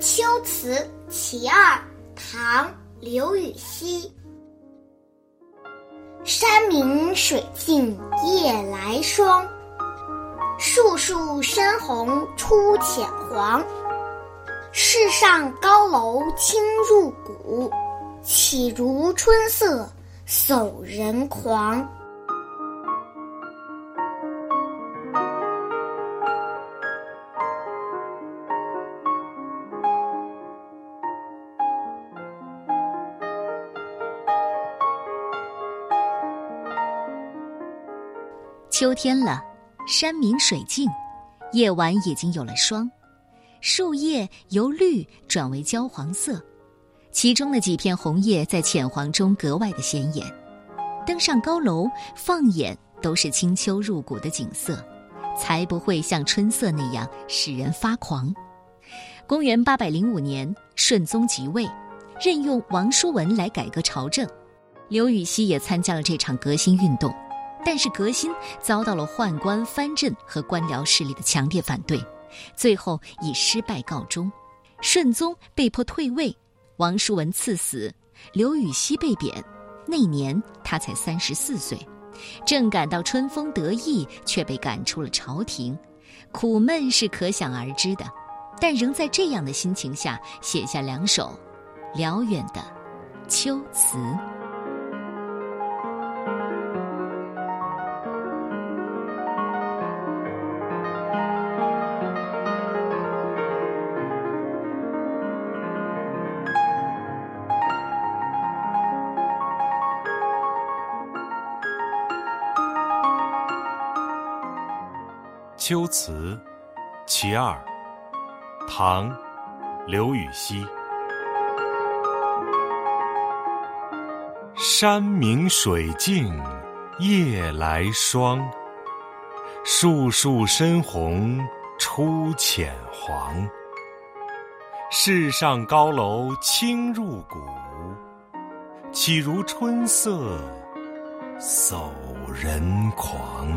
秋词其二，唐·刘禹锡。山明水净夜来霜，树树深红出浅黄。世上高楼倾入骨，岂如春色送人狂。秋天了，山明水净，夜晚已经有了霜，树叶由绿转为焦黄色，其中的几片红叶在浅黄中格外的显眼。登上高楼，放眼都是清秋入骨的景色，才不会像春色那样使人发狂。公元八百零五年，顺宗即位，任用王叔文来改革朝政，刘禹锡也参加了这场革新运动。但是革新遭到了宦官藩镇和官僚势力的强烈反对，最后以失败告终。顺宗被迫退位，王叔文赐死，刘禹锡被贬。那年他才三十四岁，正感到春风得意，却被赶出了朝廷，苦闷是可想而知的。但仍在这样的心情下，写下两首辽远的秋词。秋词，其二，唐，刘禹锡。山明水净夜来霜，树树深红出浅黄。世上高楼倾入骨，岂如春色走人狂。